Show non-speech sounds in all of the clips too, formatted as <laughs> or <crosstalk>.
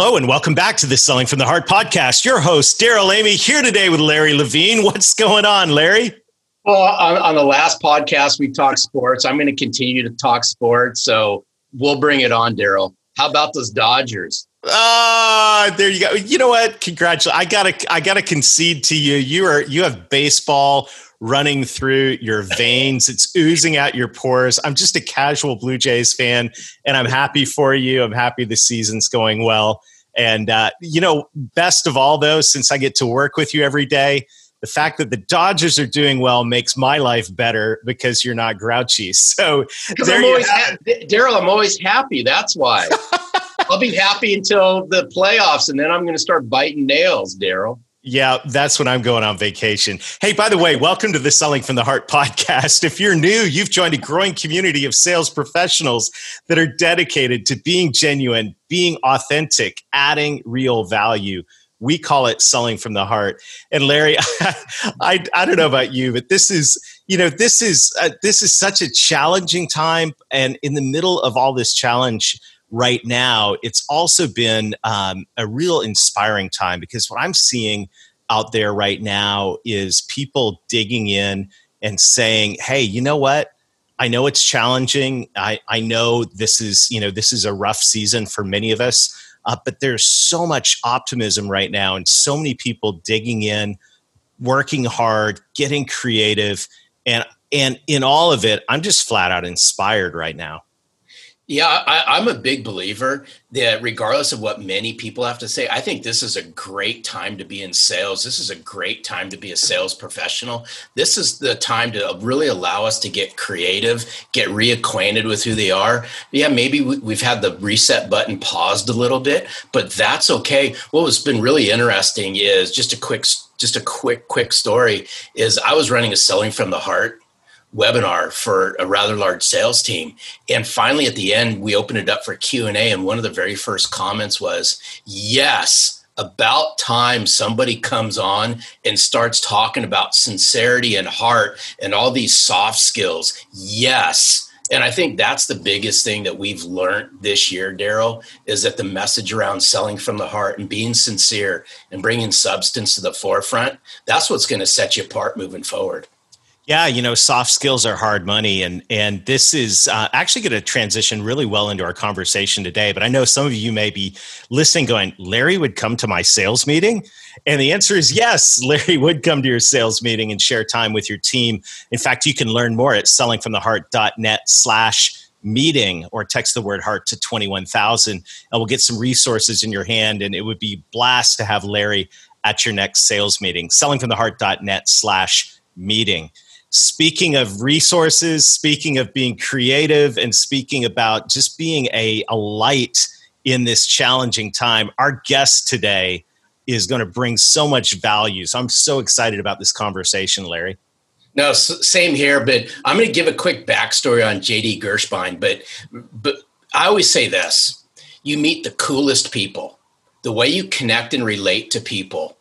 Hello and welcome back to the Selling from the Heart podcast. Your host, Darrell Amy, here today with Larry Levine. <laughs> What's going on, Larry? Well, on, on the last podcast, we talked sports. I'm going to continue to talk sports. So we'll bring it on, Darrell. How about those Dodgers? Ah, uh, there you go. You know what? Congratulations. I gotta I gotta concede to you. You are you have baseball running through your veins. It's oozing out your pores. I'm just a casual Blue Jays fan, and I'm happy for you. I'm happy the season's going well. And, uh, you know, best of all, though, since I get to work with you every day, the fact that the Dodgers are doing well makes my life better because you're not grouchy. <laughs> So, there I'm ha- Darrell, I'm always happy. That's why. <laughs> I'll be happy until the playoffs, and then I'm going to start biting nails, Darrell. Yeah, that's when I'm going on vacation. Hey, by the way, welcome to the Selling from the Heart podcast. If you're new, you've joined a growing community of sales professionals that are dedicated to being genuine, being authentic, adding real value. We call it selling from the heart. And Larry, <laughs> I, I don't know about you, but this is, you know, this is, uh, this is such a challenging time. And in the middle of all this challenge, right now, it's also been um, a real inspiring time because what I'm seeing out there right now is people digging in and saying, hey, you know what? I know it's challenging. I, I know this is, you know, this is a rough season for many of us, uh, but there's so much optimism right now and so many people digging in, working hard, getting creative. And, and in all of it, I'm just flat out inspired right now. Yeah, I, am a big believer that regardless of what many people have to say, I think this is a great time to be in sales. This is a great time to be a sales professional. This is the time to really allow us to get creative, get reacquainted with who they are. Yeah, maybe we've had the reset button paused a little bit, but that's okay. What has been really interesting is just a quick, just a quick, quick story is I was running a selling from the heart webinar for a rather large sales team. And finally at the end we opened it up for q&a and one of the very first comments was yes about time somebody comes on and starts talking about sincerity and heart and all these soft skills. Yes. And i think that's the biggest thing that we've learned this year darrell is that the message around selling from the heart and being sincere and bringing substance to the forefront that's what's going to set you apart moving forward yeah, you know, soft skills are hard money, and and this is uh, actually going to transition really well into our conversation today. But I know some of you may be listening, going, "Larry would come to my sales meeting," and the answer is yes. <laughs> Larry would come to your sales meeting and share time with your team. In fact, you can learn more at sellingfromtheheart.net/slash meeting or text the word heart to 21000 and we'll get some resources in your hand and it would be a blast to have larry at your next sales meeting sellingfromtheheart.net slash meeting speaking of resources, speaking of being creative, and speaking about just being a, a light in this challenging time, our guest today is going to bring so much value. So I'm so excited about this conversation, Larry. No, same here. But I'm going to give a quick backstory on JD Gershbein. But but I always say this: you meet the coolest people. The way you connect and relate to people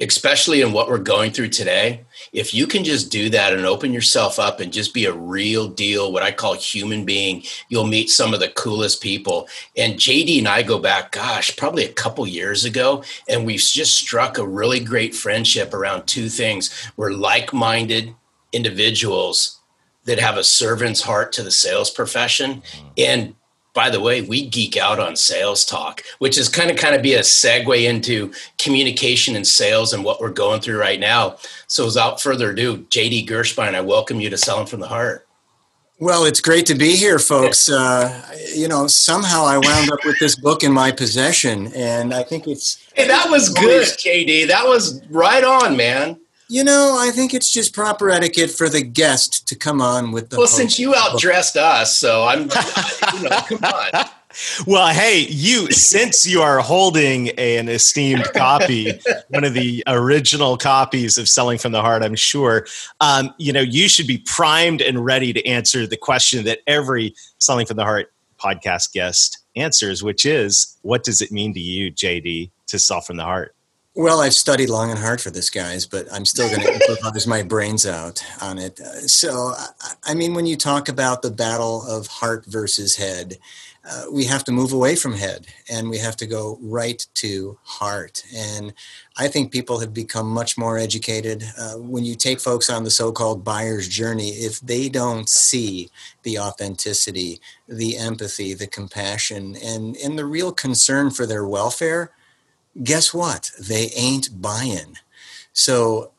especially in what we're going through today, if you can just do that and open yourself up and just be a real deal, what I call human being, you'll meet some of the coolest people. And JD and I go back, gosh, probably a couple years ago, and we've just struck a really great friendship around two things. We're like minded individuals that have a servant's heart to the sales profession mm-hmm. and by the way, we geek out on sales talk, which is kind of kind of be a segue into communication and sales and what we're going through right now. So without further ado, JD Gershbein, I welcome you to Selling from the Heart. Well, it's great to be here, folks. Uh, you know, somehow I wound up with this book in my possession, and I think it's. Hey, that was good, JD. That was right on, man. You know, I think it's just proper etiquette for the guest to come on with the. Well, since you outdressed us, so I'm. <laughs> you know, come on. <laughs> well, hey, you since you are holding an esteemed copy, <laughs> one of the original copies of Selling from the Heart, I'm sure, um, you know, you should be primed and ready to answer the question that every Selling from the Heart podcast guest answers, which is, what does it mean to you, JD, to sell from the heart? Well, I've studied long and hard for this, guys, but I'm still going to improvise my brains out on it. Uh, so, I mean, when you talk about the battle of heart versus head, uh, we have to move away from head and we have to go right to heart. And I think people have become much more educated. Uh, when you take folks on the so called buyer's journey, if they don't see the authenticity, the empathy, the compassion, and, and the real concern for their welfare, guess what? They ain't buying. So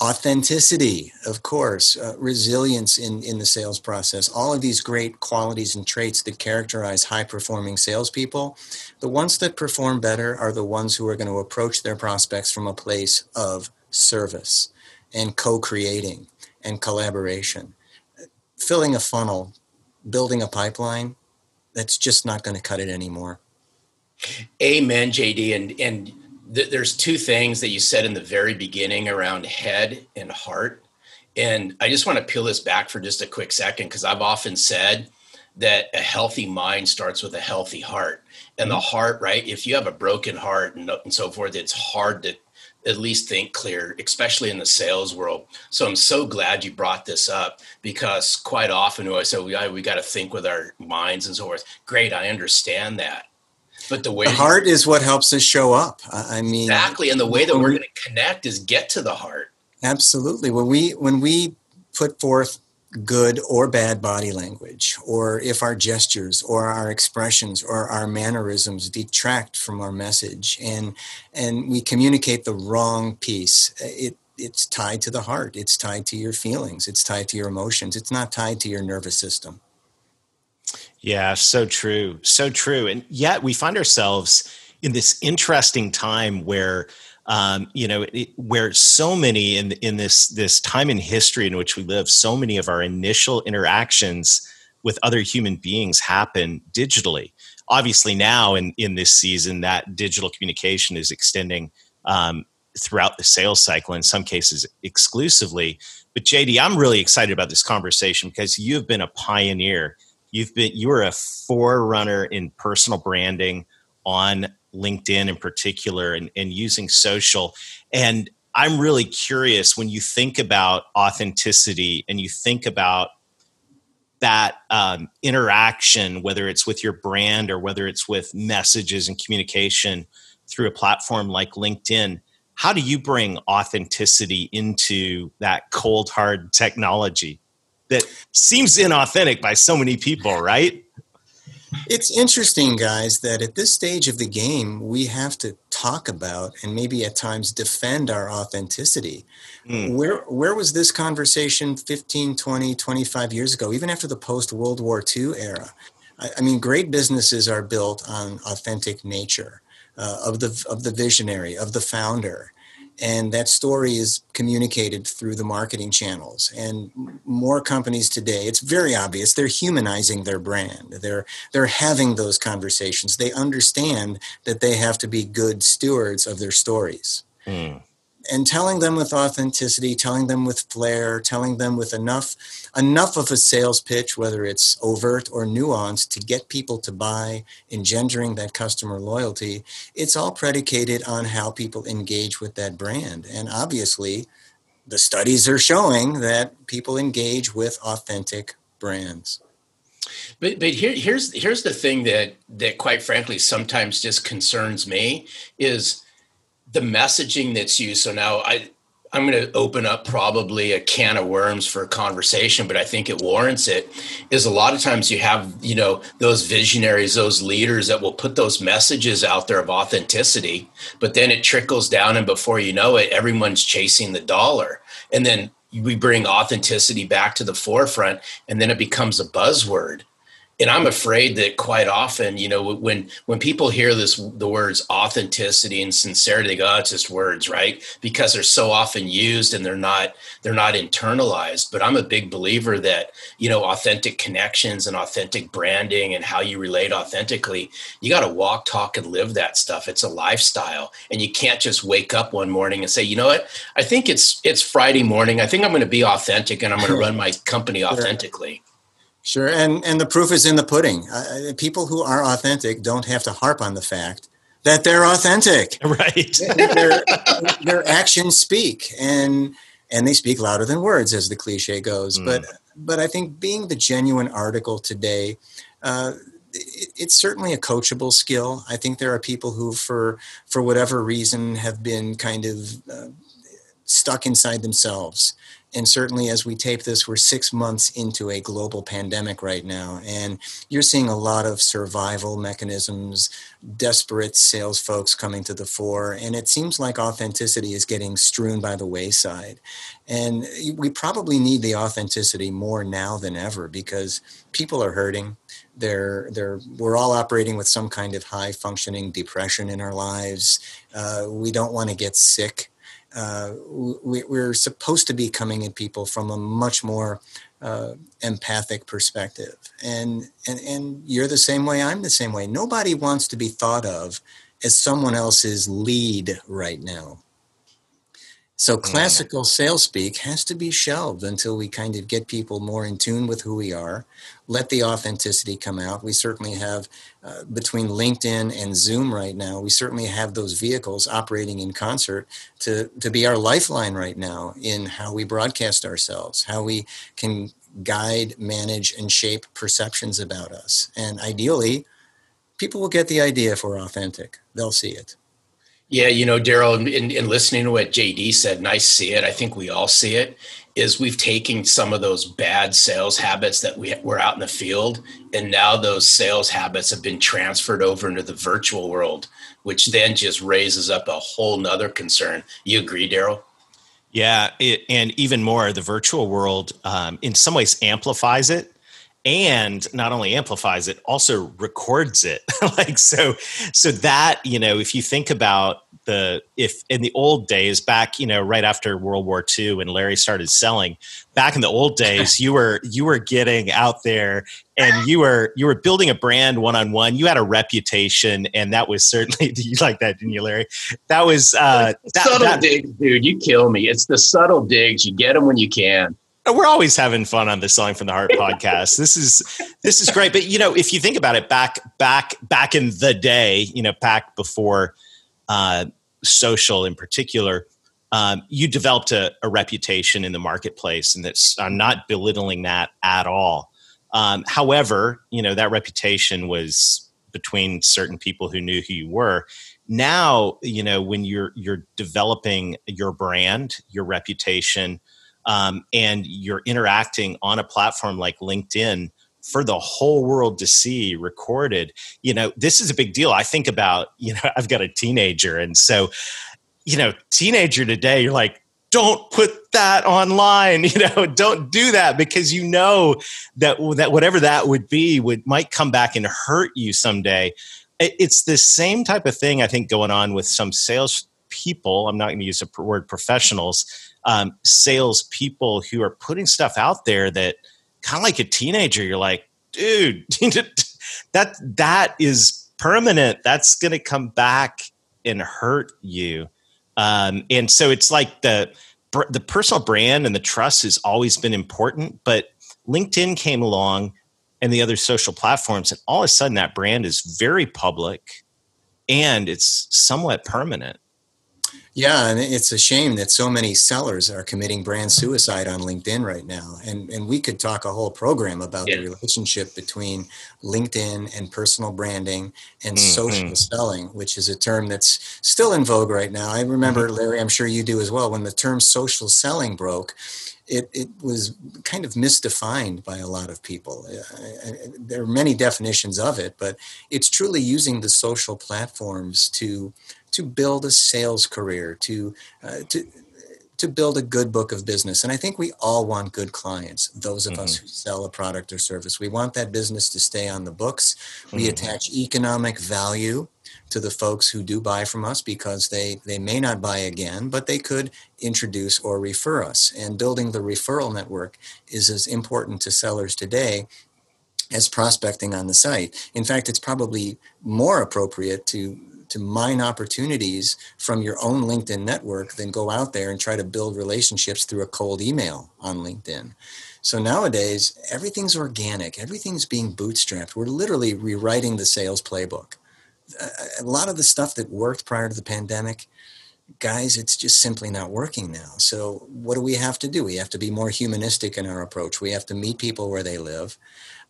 authenticity of course uh, resilience in, in the sales process all of these great qualities and traits that characterize high performing salespeople the ones that perform better are the ones who are going to approach their prospects from a place of service and co-creating and collaboration filling a funnel building a pipeline that's just not going to cut it anymore amen jd and and th- there's two things that you said in the very beginning around head and heart. And I just want to peel this back for just a quick second because I've often said that a healthy mind starts with a healthy heart. And the heart, right? If you have a broken heart and, and so forth, it's hard to at least think clear, especially in the sales world. So I'm so glad you brought this up because quite often I say we, we got to think with our minds and so forth. Great, I understand that. But the way the heart is what helps us show up. I mean, exactly, and the way that we're going to connect is get to the heart. Absolutely. When we when we put forth good or bad body language, or if our gestures or our expressions or our mannerisms detract from our message, and and we communicate the wrong piece, uh, it it's tied to the heart. It's tied to your feelings. It's tied to your emotions. It's not tied to your nervous system. Yeah, so true. So true. And yet we find ourselves in this interesting time where um, you know, it, where so many in in this this time in history in which we live, so many of our initial interactions with other human beings happen digitally. Obviously, now in in this season, that digital communication is extending um, throughout the sales cycle. In some cases, exclusively. But JD, I'm really excited about this conversation because you've been a pioneer You've been you are a forerunner in personal branding on LinkedIn in particular and, and using social. And I'm really curious when you think about authenticity and you think about that um, interaction, whether it's with your brand or whether it's with messages and communication through a platform like LinkedIn, how do you bring authenticity into that cold hard technology? That seems inauthentic by so many people, right? It's interesting, guys, that at this stage of the game, we have to talk about and maybe at times defend our authenticity. Mm. Where, where was this conversation 15, 20, 25 years ago, even after the post World War II era? I, I, mean, great businesses are built on authentic nature uh, of, the, of the visionary, of the founder and that story is communicated through the marketing channels. And more companies today it's very obvious they're humanizing their brand. They're they're having those conversations. They understand that they have to be good stewards of their stories. Mm and telling them with authenticity, telling them with flair, telling them with enough enough of a sales pitch, whether it's overt or nuanced, to get people to buy, engendering that customer loyalty. It's all predicated on how people engage with that brand. And obviously, the studies are showing that people engage with authentic brands. But but here, here's here's the thing that that quite frankly sometimes just concerns me is the messaging that's used. So now I, I'm going to open up probably a can of worms for a conversation, but I think it warrants it. Is a lot of times you have, you know, those visionaries, those leaders that will put those messages out there of authenticity, but then it trickles down, and before you know it, everyone's chasing the dollar. And then we bring authenticity back to the forefront, and then it becomes a buzzword and I'm afraid that quite often, you know, when when people hear this the words authenticity and sincerity, they go, oh, it's just words, right? Because they're so often used and they're not they're not internalized. But I'm a big believer that you know, authentic connections and authentic branding and how you relate authentically, you got to walk, talk, and live that stuff. It's a lifestyle, and you can't just wake up one morning and say, you know what? I think it's it's Friday morning. I think I'm going to be authentic and I'm going <laughs> to run my company authentically. Sure, and and the proof is in the pudding. Uh, people who are authentic don't have to harp on the fact that they're authentic. <laughs> Right. their, their actions speak, and and they speak louder than words, as the cliche goes. Mm. But but I think being the genuine article today. Uh, it's certainly a coachable skill. I think there are people who, for for whatever reason, have been kind of uh, stuck inside themselves. And certainly as we tape this we're six months into a global pandemic right now and you're seeing a lot of survival mechanisms desperate sales folks coming to the fore and it seems like authenticity is getting strewn by the wayside. And we probably need the authenticity more now than ever because people are hurting. They're, they're, we're all operating with some kind of high functioning depression in our lives. Uh, we don't want to get sick uh, we, are supposed to be coming at people from a much more uh, empathic perspective. And, and, and you're the same way, I'm the same way. Nobody wants to be thought of as someone else's lead right now. So classical sales speak has to be shelved until we kind of get people more in tune with who we are, let the authenticity come out. We certainly have uh, between LinkedIn and Zoom right now, we certainly have those vehicles operating in concert to, to be our lifeline right now in how we broadcast ourselves, how we can guide, manage, and shape perceptions about us. And ideally, people will get the idea if we're authentic. They'll see it. Yeah, you know, Darrell, in, in, listening to what JD said, and I see it, I think we all see it, is we've taken some of those bad sales habits that we were out in the field, and now those sales habits have been transferred over into the virtual world, which then just raises up a whole nother concern. You agree, Darrell? Yeah, it, and even more, the virtual world um, in some ways amplifies it and not only amplifies it also records it. <laughs> Like so so that you know if you think about the if in the old days back you know right after world war ii when larry started selling back in the old <laughs> days you were you were getting out there and you were you were building a brand one-on-one. You had a reputation and that was certainly <laughs> you like that didn't you larry? That was uh that, subtle that, digs dude. You kill me. It's the subtle digs. You get them when you can we're always having fun on the selling from the heart podcast. This is this is great. But you know if you think about it back back back in the day you know back before uh, social in particular um, you developed a, a, reputation in the marketplace and that's i'm not belittling that at all. Um, however you know that reputation was between certain people who knew who you were. Now you know when you're you're developing your brand your reputation um, and you're interacting on a platform like LinkedIn for the whole world to see recorded, you know, this is a big deal. I think about, <laughs> you know, I've got a teenager. And so, you know, teenager today, you're like, don't put that online <laughs> you know don't do that because you know that that whatever that would be would might come back and hurt you someday it's the same type of thing i think going on with some sales people i'm not going to use the word professionals um, sales people who are putting stuff out there that kind of like a teenager you're like dude <laughs> that that is permanent. That's going to come back and hurt you. Um, and so it's like the the personal brand and the trust has always been important but linkedin came along and the other social platforms and all of a sudden that brand is very public and it's somewhat permanent yeah, and it's a shame that so many sellers are committing brand suicide on LinkedIn right now. And and we could talk a whole program about yeah. the relationship between LinkedIn and personal branding and mm-hmm. social selling, which is a term that's still in vogue right now. I remember, mm-hmm. Larry, I'm sure you do as well, when the term social selling broke. It, it was kind of misdefined by a lot of people. Uh, there are many definitions of it, but it's truly using the social platforms to to build a sales career, to uh, to to build a good book of business. And I think we all want good clients, those of mm-hmm. us who sell a product or service. We want that business to stay on the books. We mm-hmm. attach economic value to the folks who do buy from us because they, they may not buy again, but they could introduce or refer us. And building the referral network is as important to sellers today as prospecting on the site. In fact, it's probably more appropriate to to mine opportunities from your own LinkedIn network than go out there and try to build relationships through a cold email on LinkedIn. So nowadays, everything's organic, everything's being bootstrapped. We're literally rewriting the sales playbook. A lot of the stuff that worked prior to the pandemic guys it's just simply not working now. So what do we have to do? We have to be more humanistic in our approach. We have to meet people where they live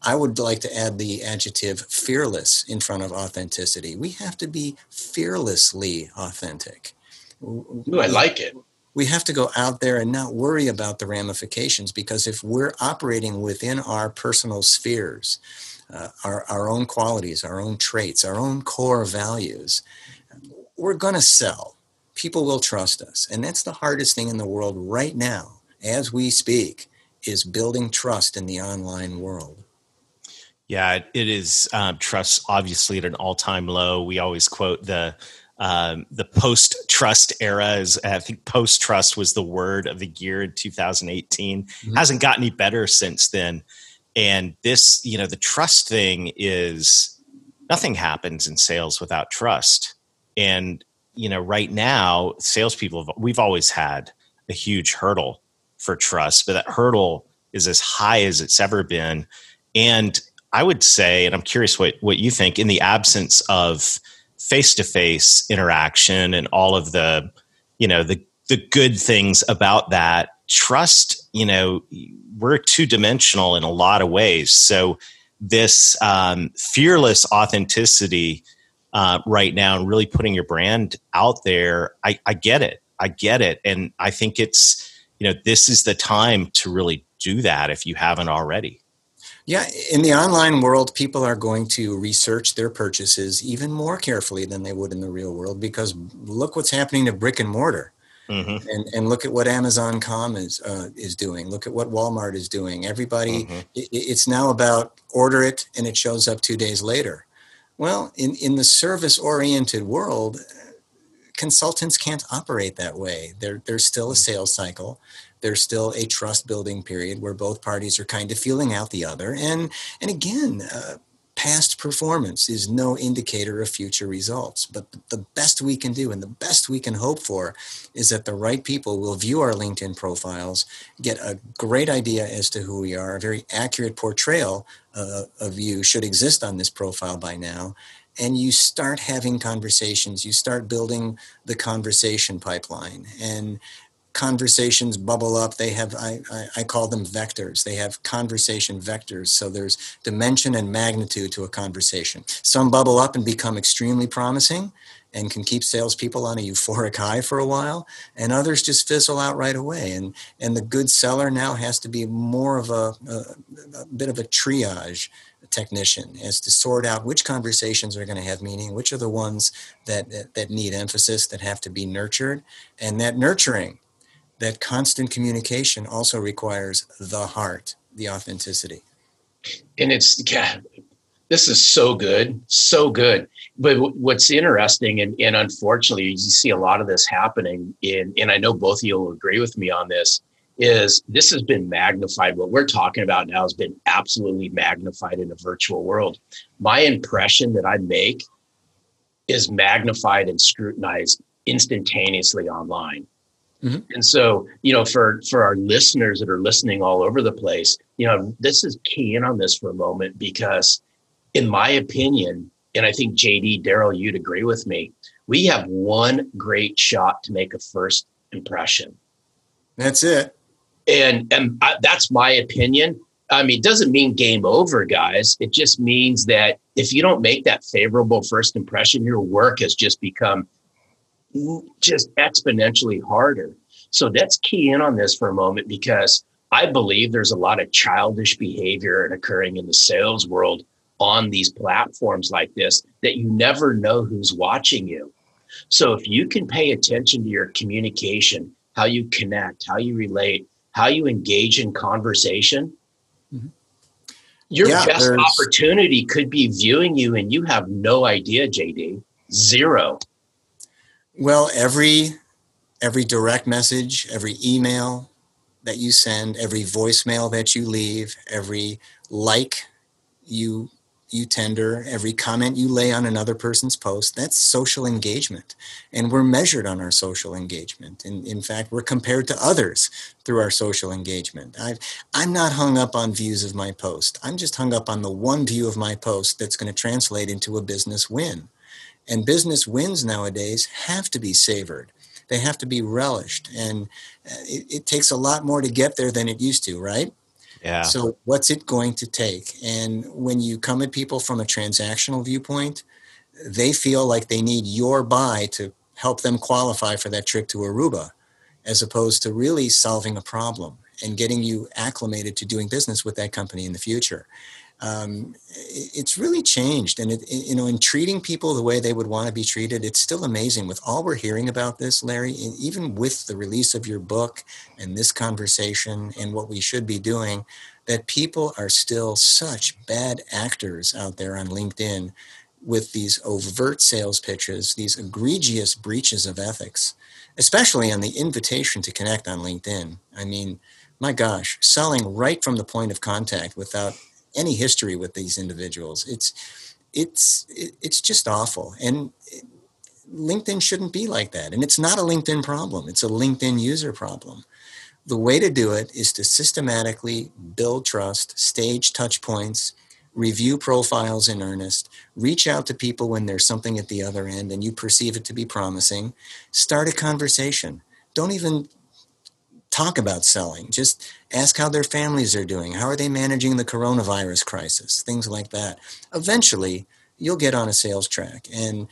i would like to add the adjective fearless in front of authenticity we have to be fearlessly authentic Ooh, i like it we have to go out there and not worry about the ramifications because if we're operating within our personal spheres uh, our, our own qualities, our own traits, our own core values, we're going to sell. People will trust us. And that's the hardest thing in the world right now, as we speak, is building trust in the online world. Yeah, it is um, trust obviously at an all time low. We always quote the um, the post trust era is I think post trust was the word of the year in 2018. Mm-hmm. Hasn't got any better since then and this you know the trust thing is nothing happens in sales without trust and you know right now salespeople we've always had a huge hurdle for trust but that hurdle is as high as it's ever been and i would say and i'm curious what what you think in the absence of face-to-face interaction and all of the you know the the good things about that trust you know we're two dimensional in a lot of ways. So this um, fearless authenticity uh, right now and really putting your brand out there I, I get it. I get it. And i think it's you know this is the time to really do that if you haven't already yeah, in the online world, people are going to research their purchases even more carefully than they would in the real world because look what's happening to brick and mortar. Mm-hmm. And, and look at what Amazon.com is uh, is doing. Look at what Walmart is doing. Everybody, mm-hmm. it, it's now about order it and it shows up two days later. Well, in, in the service oriented world, consultants can't operate that way. There, there's still a mm-hmm. sales cycle. There's still a trust building period where both parties are kind of feeling out the other. And, and again, uh, past performance is no indicator of future results. But the best we can do and the best we can hope for is that the right people will view our LinkedIn profiles, get a great idea as to who we are, a very accurate portrayal uh, of you should exist on this profile by now. And you start having conversations, you start building the conversation pipeline. And conversations bubble up. They have I, I, I, call them vectors. They have conversation vectors. So there's dimension and magnitude to a conversation. Some bubble up and become extremely promising and can keep salespeople on a euphoric high for a while and others just fizzle out right away. And and the good seller now has to be more of a, a, a bit of a triage technician as to sort out which conversations are going to have meaning which are the ones that that need emphasis that have to be nurtured. And that nurturing that constant communication also requires the heart, the authenticity. And it's, yeah, this is so good, so good. But what's interesting, and, and unfortunately, you see a lot of this happening in, and I know both of you will agree with me on this, is this has been magnified. What we're talking about now has been absolutely magnified in a virtual world. My impression that I make is magnified and scrutinized instantaneously online. Mm-hmm. And so, you know, for for our listeners that are listening all over the place, you know, this is key in on this for a moment because, in my opinion, and I think JD Darrell, you'd agree with me, we have one great shot to make a first impression. That's it. And and I, that's my opinion. I mean, it doesn't mean game over, guys. It just means that if you don't make that favorable first impression, your work has just become just exponentially harder. So let's key in on this for a moment because I believe there's a lot of childish behavior occurring in the sales world on these platforms like this that you never know who's watching you. So if you can pay attention to your communication, how you connect, how you relate, how you engage in conversation, mm-hmm. your yeah, best there's... opportunity could be viewing you and you have no idea, JD. Zero. Well, every every direct message, every email that you send, every voicemail that you leave, every like you you tender, every comment you lay on another person's post, that's social engagement. And we're measured on our social engagement. And in fact, we're compared to others through our social engagement. i am not hung up on views of my post. I'm just hung up on the one view of my post that's going to translate into a business win. And business wins nowadays have to be savored. They have to be relished. And uh, it, it takes a lot more to get there than it used to, right? Yeah. So what's it going to take? And when you come at people from a transactional viewpoint, they feel like they need your buy to help them qualify for that trip to Aruba, as opposed to really solving a problem and getting you acclimated to doing business with that company in the future um, it's really changed. And it, you know, in treating people the way they would want to be treated, it's still amazing. With all we're hearing about this, Larry, even with the release of your book and this conversation and what we should be doing, that people are still such bad actors out there on LinkedIn with these overt sales pitches, these egregious breaches of ethics, especially on the invitation to connect on LinkedIn. I mean, my gosh, selling right from the point of contact without any history with these individuals. It's it's it's just awful, and LinkedIn shouldn't be like that. And it's not a LinkedIn problem; it's a LinkedIn user problem. The way to do it is to systematically build trust, stage touch points, review profiles in earnest, reach out to people when there's something at the other end and you perceive it to be promising, start a conversation. Don't even talk about selling. Just ask how their families are doing. How are they managing the coronavirus crisis? Things like that. Eventually, you'll get on a sales track. And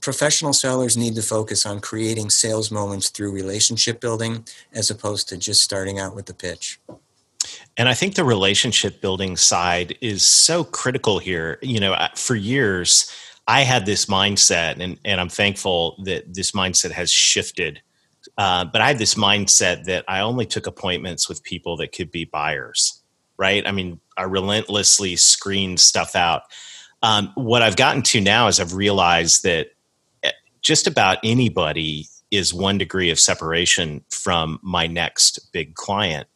professional sellers need to focus on creating sales moments through relationship building as opposed to just starting out with the pitch. And I think the relationship building side is so critical here. You know, for years, I had this mindset, and, and I'm thankful that this mindset has shifted uh, but I had this mindset that I only took appointments with people that could be buyers, right? I mean, I relentlessly screened stuff out. Um, what I've gotten to now is I've realized that eh, just about anybody is one degree of separation from my next big client.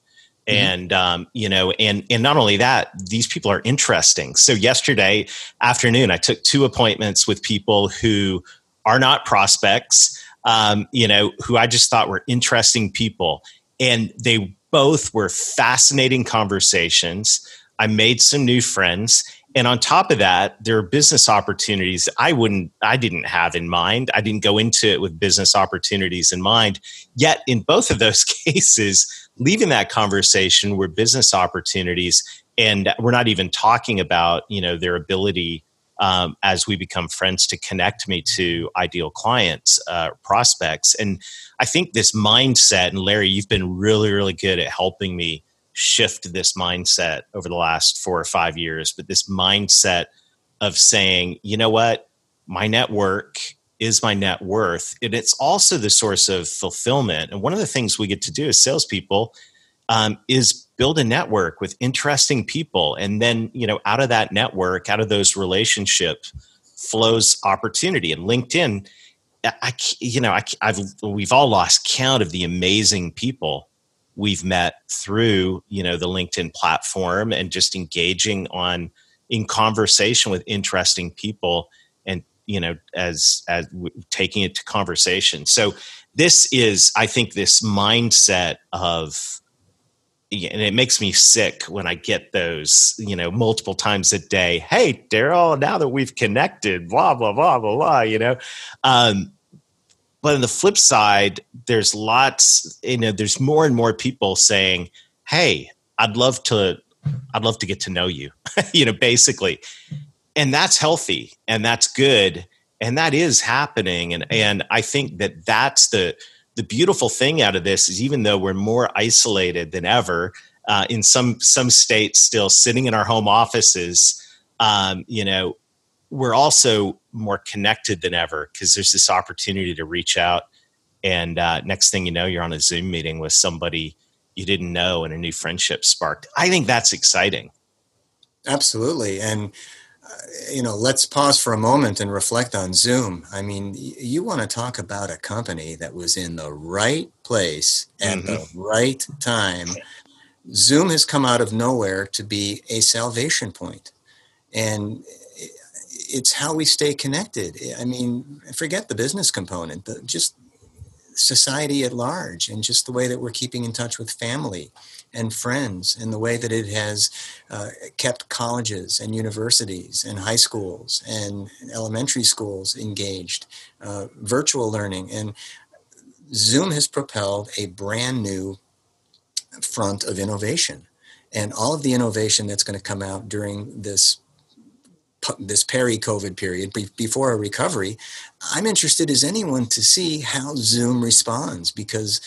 Mm-hmm. And um, you know, and and not only that, these people are interesting. So yesterday afternoon, I took two appointments with people who are not prospects um, you know, who I just thought were interesting people. And they both were fascinating conversations. I made some new friends. And on top of that, there are business opportunities I wouldn't, I didn't have in mind. I didn't go into it with business opportunities in mind. Yet, in both of those <laughs> cases, leaving that conversation were business opportunities. And we're not even talking about, you know, their ability um, as we become friends to connect me to ideal clients, uh, prospects. And I think this mindset, and Larry, you've been really, really good at helping me shift this mindset over the last four or five years. But this mindset of saying, you know what, my network is my net worth. And it's also the source of fulfillment. And one of the things we get to do as salespeople um, is build a network with interesting people. And then you know out of that network out of those relationships flows opportunity. And linkedin i you know I, i've we've all lost count of the amazing people we've met through you know the linkedin platform and just engaging on in conversation with interesting people and you know as as taking it to conversation. So this is i think this mindset of and it makes me sick when I get those, you know, multiple times a day. Hey, Darrell, now that we've connected, blah blah blah blah blah. You know, um, but on the flip side, there's lots. You know, there's more and more people saying, "Hey, I'd love to, I'd love to get to know you." <laughs> you know, basically, and that's healthy and that's good and that is happening. And and I think that that's the the beautiful thing out of this is even though we're more isolated than ever uh, in some some states still sitting in our home offices um, you know we're also more connected than ever because there's this opportunity to reach out and uh, next thing you know, you're on a Zoom meeting with somebody you didn't know, and a new friendship sparked. I think that's exciting. Absolutely, and you know, let's pause for a moment and reflect on Zoom. I mean, you want to talk about a company that was in the right place at mm-hmm. the right time. Zoom has come out of nowhere to be a salvation point. And it's how we stay connected. I mean, forget the business component, the, just society at large, and just the way that we're keeping in touch with family and friends, and the way that it has uh, kept colleges and universities and high schools and elementary schools engaged, uh, virtual learning. And Zoom has propelled a brand new front of innovation. And all of the innovation that's going to come out during this this peri-COVID period before a recovery, I'm interested as anyone to see how Zoom responds because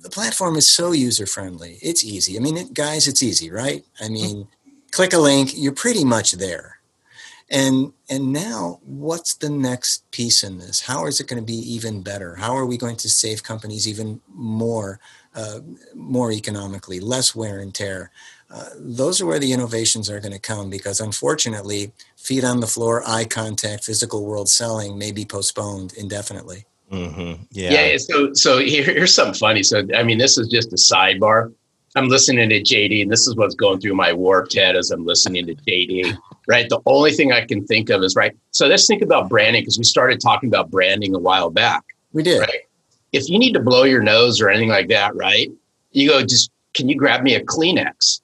the platform is so user friendly. It's easy. I mean, it, guys, it's easy, right? I mm-hmm. mean, click a link, you're pretty much there. And and now, what's the next piece in this? How is it going to be even better? How are we going to save companies even more, uh, more economically, less wear and tear? Uh, those are where the innovations are going to come because unfortunately, feet on the floor, eye contact, physical world selling may be postponed indefinitely. Mm-hmm. Yeah. Yeah. So, so here, here's something funny. So, I mean, this is just a sidebar. I'm listening to JD, and this is what's going through my warped head as I'm listening to JD. Right. The only thing I can think of is right. So let's think about branding because we started talking about branding a while back. We did. Right. If you need to blow your nose or anything like that, right? You go, just can you grab me a Kleenex?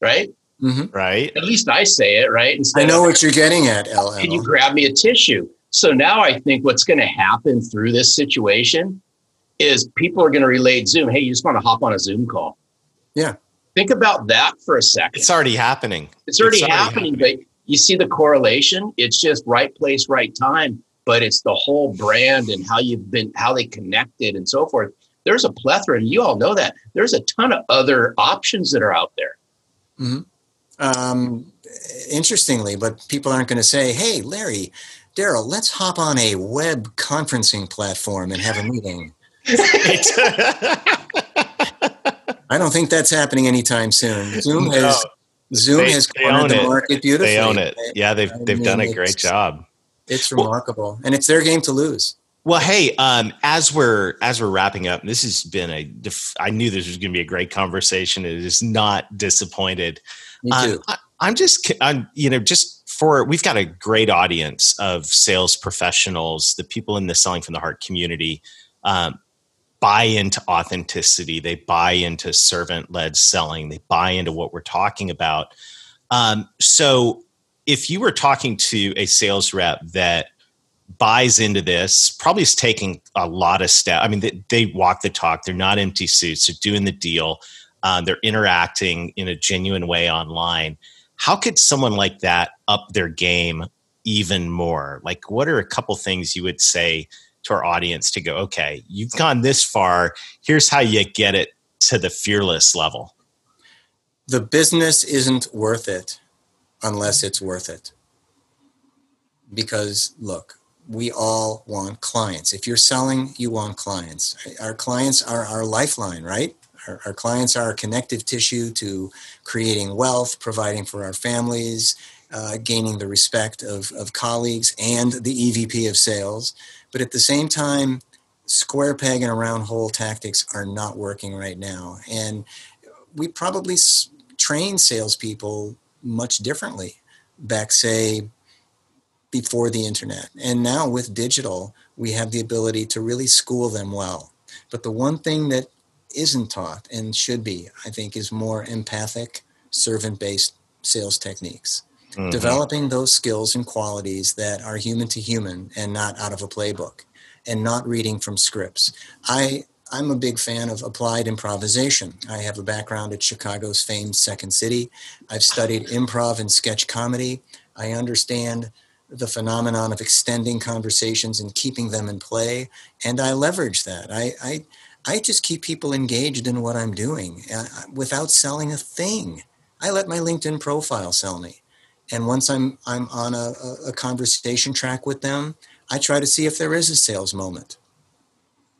right? Mm-hmm. Right. At least I say it, right? Instead I know of, what you're getting at, LL. Can you grab me a tissue? So now I think what's going to happen through this situation is people are going to relate Zoom. Hey, you just want to hop on a Zoom call. Yeah. Think about that for a second. It's already happening. It's already, it's already happening, happening, but you see the correlation. It's just right place, right time. But it's the whole brand and how you've been, how they connected and so forth. There's a plethora, and you all know that. There's a ton of other options that are out there. Mm-hmm. Um, interestingly, but people aren't going to say, "Hey, Larry, Darrell, let's hop on a web conferencing platform and have a meeting." <laughs> I don't think that's happening anytime soon. Zoom has no, Zoom they, has cornered the market beautifully. They own it. Yeah, they've they've mean, done a great job. It's remarkable, well, and it's their game to lose. Well, hey, um, as we're as we're wrapping up, this has been a. I knew this was going to be a great conversation. It is not disappointed. Me too. Um, I, am just, I'm, you know, just for we've got a great audience of sales professionals, the people in the selling from the heart community. Um, buy into authenticity. They buy into servant led selling. They buy into what we're talking about. Um, so, if you were talking to a sales rep that buys into this, probably is taking a lot of steps. I mean, they, they, walk the talk. They're not empty suits. They're doing the deal. Um, they're interacting in a genuine way online. How could someone like that up their game even more? Like, what are a couple things you would say to our audience to go, okay, you've gone this far. Here's how you get it to the fearless level. The business isn't worth it unless it's worth it. Because, look, we all want clients. If you're selling, you want clients. Our clients are our lifeline, right? Our, our, clients are connective tissue to creating wealth, providing for our families, uh, gaining the respect of, of colleagues and the EVP of sales. But at the same time, square peg and a round hole tactics are not working right now. And we probably train salespeople much differently back, say, before the internet. And now with digital, we have the ability to really school them well. But the one thing that isn't taught and should be, I think, is more empathic, servant based sales techniques. Mm-hmm. Developing those skills and qualities that are human to human and not out of a playbook and not reading from scripts. I I'm a big fan of applied improvisation. I have a background at Chicago's famed Second City. I've studied improv and sketch comedy. I understand the phenomenon of extending conversations and keeping them in play. And I leverage that. I, I, I just keep people engaged in what I'm doing uh, without selling a thing. I let my LinkedIn profile sell me. And once I'm, I'm on a, a conversation track with them, I try to see if there is a sales moment.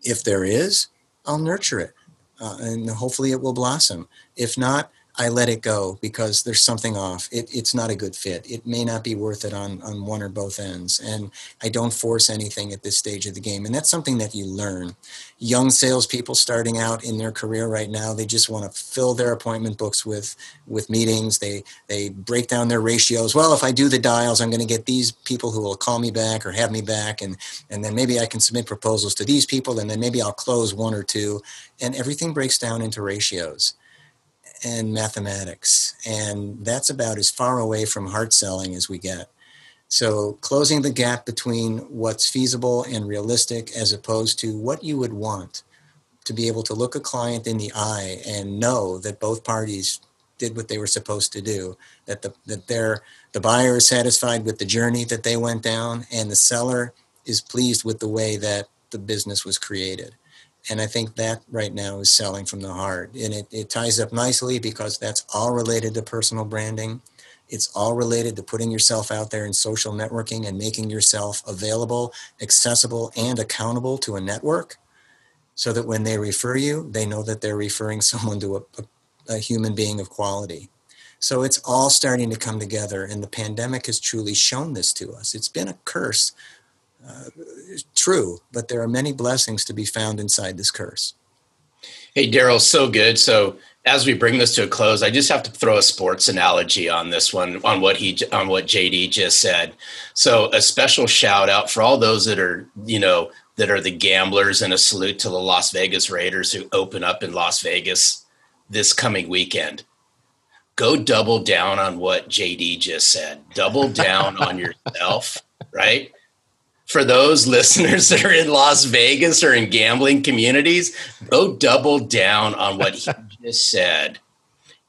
If there is, I'll nurture it uh, and hopefully it will blossom. If not, I let it go because there's something off. It, it's not a good fit. It may not be worth it on, on one or both ends. And I don't force anything at this stage of the game. And that's something that you learn. Young salespeople starting out in their career right now, they just want to fill their appointment books with, with meetings. They, they break down their ratios. Well, if I do the dials, I'm going to get these people who will call me back or have me back. And, and then maybe I can submit proposals to these people. And then maybe I'll close one or two. And everything breaks down into ratios and mathematics. And that's about as far away from heart selling as we get. So, closing the gap between what's feasible and realistic as opposed to what you would want to be able to look a client in the eye and know that both parties did what they were supposed to do, that the, that they're, the buyer is satisfied with the journey that they went down, and the seller is pleased with the way that the business was created. And I think that right now is selling from the heart. And it, it ties up nicely because that's all related to personal branding. It's all related to putting yourself out there in social networking and making yourself available, accessible, and accountable to a network so that when they refer you, they know that they're referring <laughs> someone to a, a, a human being of quality. So it's all starting to come together, and the pandemic has truly shown this to us. It's been a curse uh, true, but there are many blessings to be found inside this curse. Hey, Darrell, so good. So as we bring this to a close, I just have to throw a sports analogy on this one, on what he, on what JD just said. So a special shout out for all those that are, you know, that are the gamblers, and a salute to the Las Vegas Raiders who open up in Las Vegas this coming weekend. Go double down on what JD just said. Double down on <laughs> yourself, right? For those <laughs> listeners that are in Las Vegas or in gambling communities, go double down on what he <laughs> just said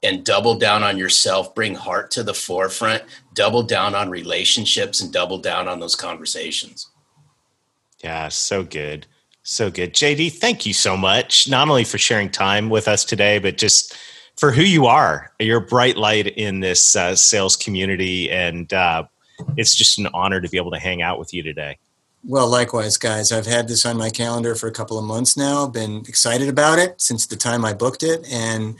and double down on yourself. Bring heart to the forefront, double down on relationships, and double down on those conversations. Yeah, so good. So good. JD, thank you so much, not only for sharing time with us today, but just for who you are. You're a bright light in this uh, sales community, and uh, it's just an honor to be able to hang out with you today. Well, likewise, guys. I've had this on my calendar for a couple of months now. Been excited about it since the time I booked it, and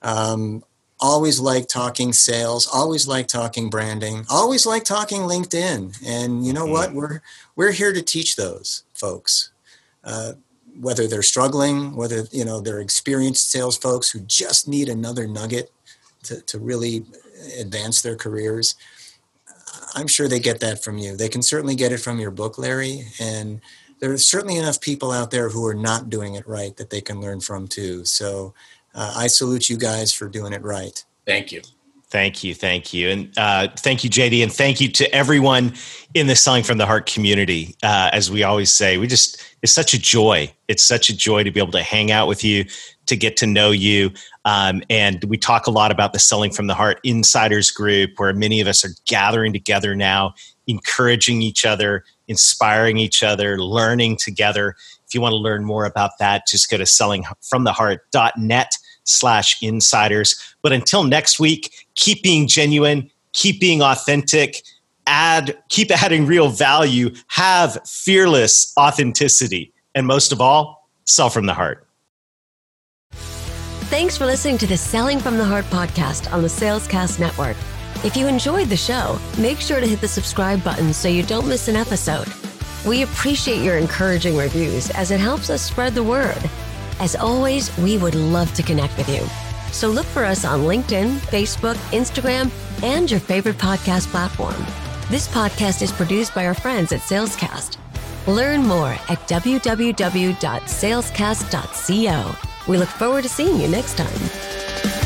um, always like talking sales. Always like talking branding. Always like talking LinkedIn. And you know mm-hmm. what? We're we're here to teach those folks. Uh, whether they're struggling, whether you know they're experienced sales folks who just need another nugget to, to really advance their careers I'm sure they get that from you. They can certainly get it from your book, Larry. And there are certainly enough people out there who are not doing it right that they can learn from too. So uh, I salute you guys for doing it right. Thank you. Thank you. Thank you. And uh, thank you, JD. And thank you to everyone in the Selling from the Heart community. Uh, as we always say, we just, it's such a joy. It's such a joy to be able to hang out with you, to get to know you. Um, and we talk a lot about the Selling from the Heart Insiders Group, where many of us are gathering together now, encouraging each other, inspiring each other, learning together. If you want to learn more about that, just go to sellingfromtheheart.net slash insiders. But until next week, keep being genuine, keep being authentic, add, keep adding real value, have fearless authenticity, and most of all, sell from the heart. Thanks for listening to the Selling from the Heart podcast on the Salescast Network. If you enjoyed the show, make sure to hit the subscribe button so you don't miss an episode. We appreciate your encouraging reviews as it helps us spread the word. As always, we would love to connect with you. So look for us on LinkedIn, Facebook, Instagram, and your favorite podcast platform. This podcast is produced by our friends at Salescast. Learn more at www.salescast.co. We look forward to seeing you next time.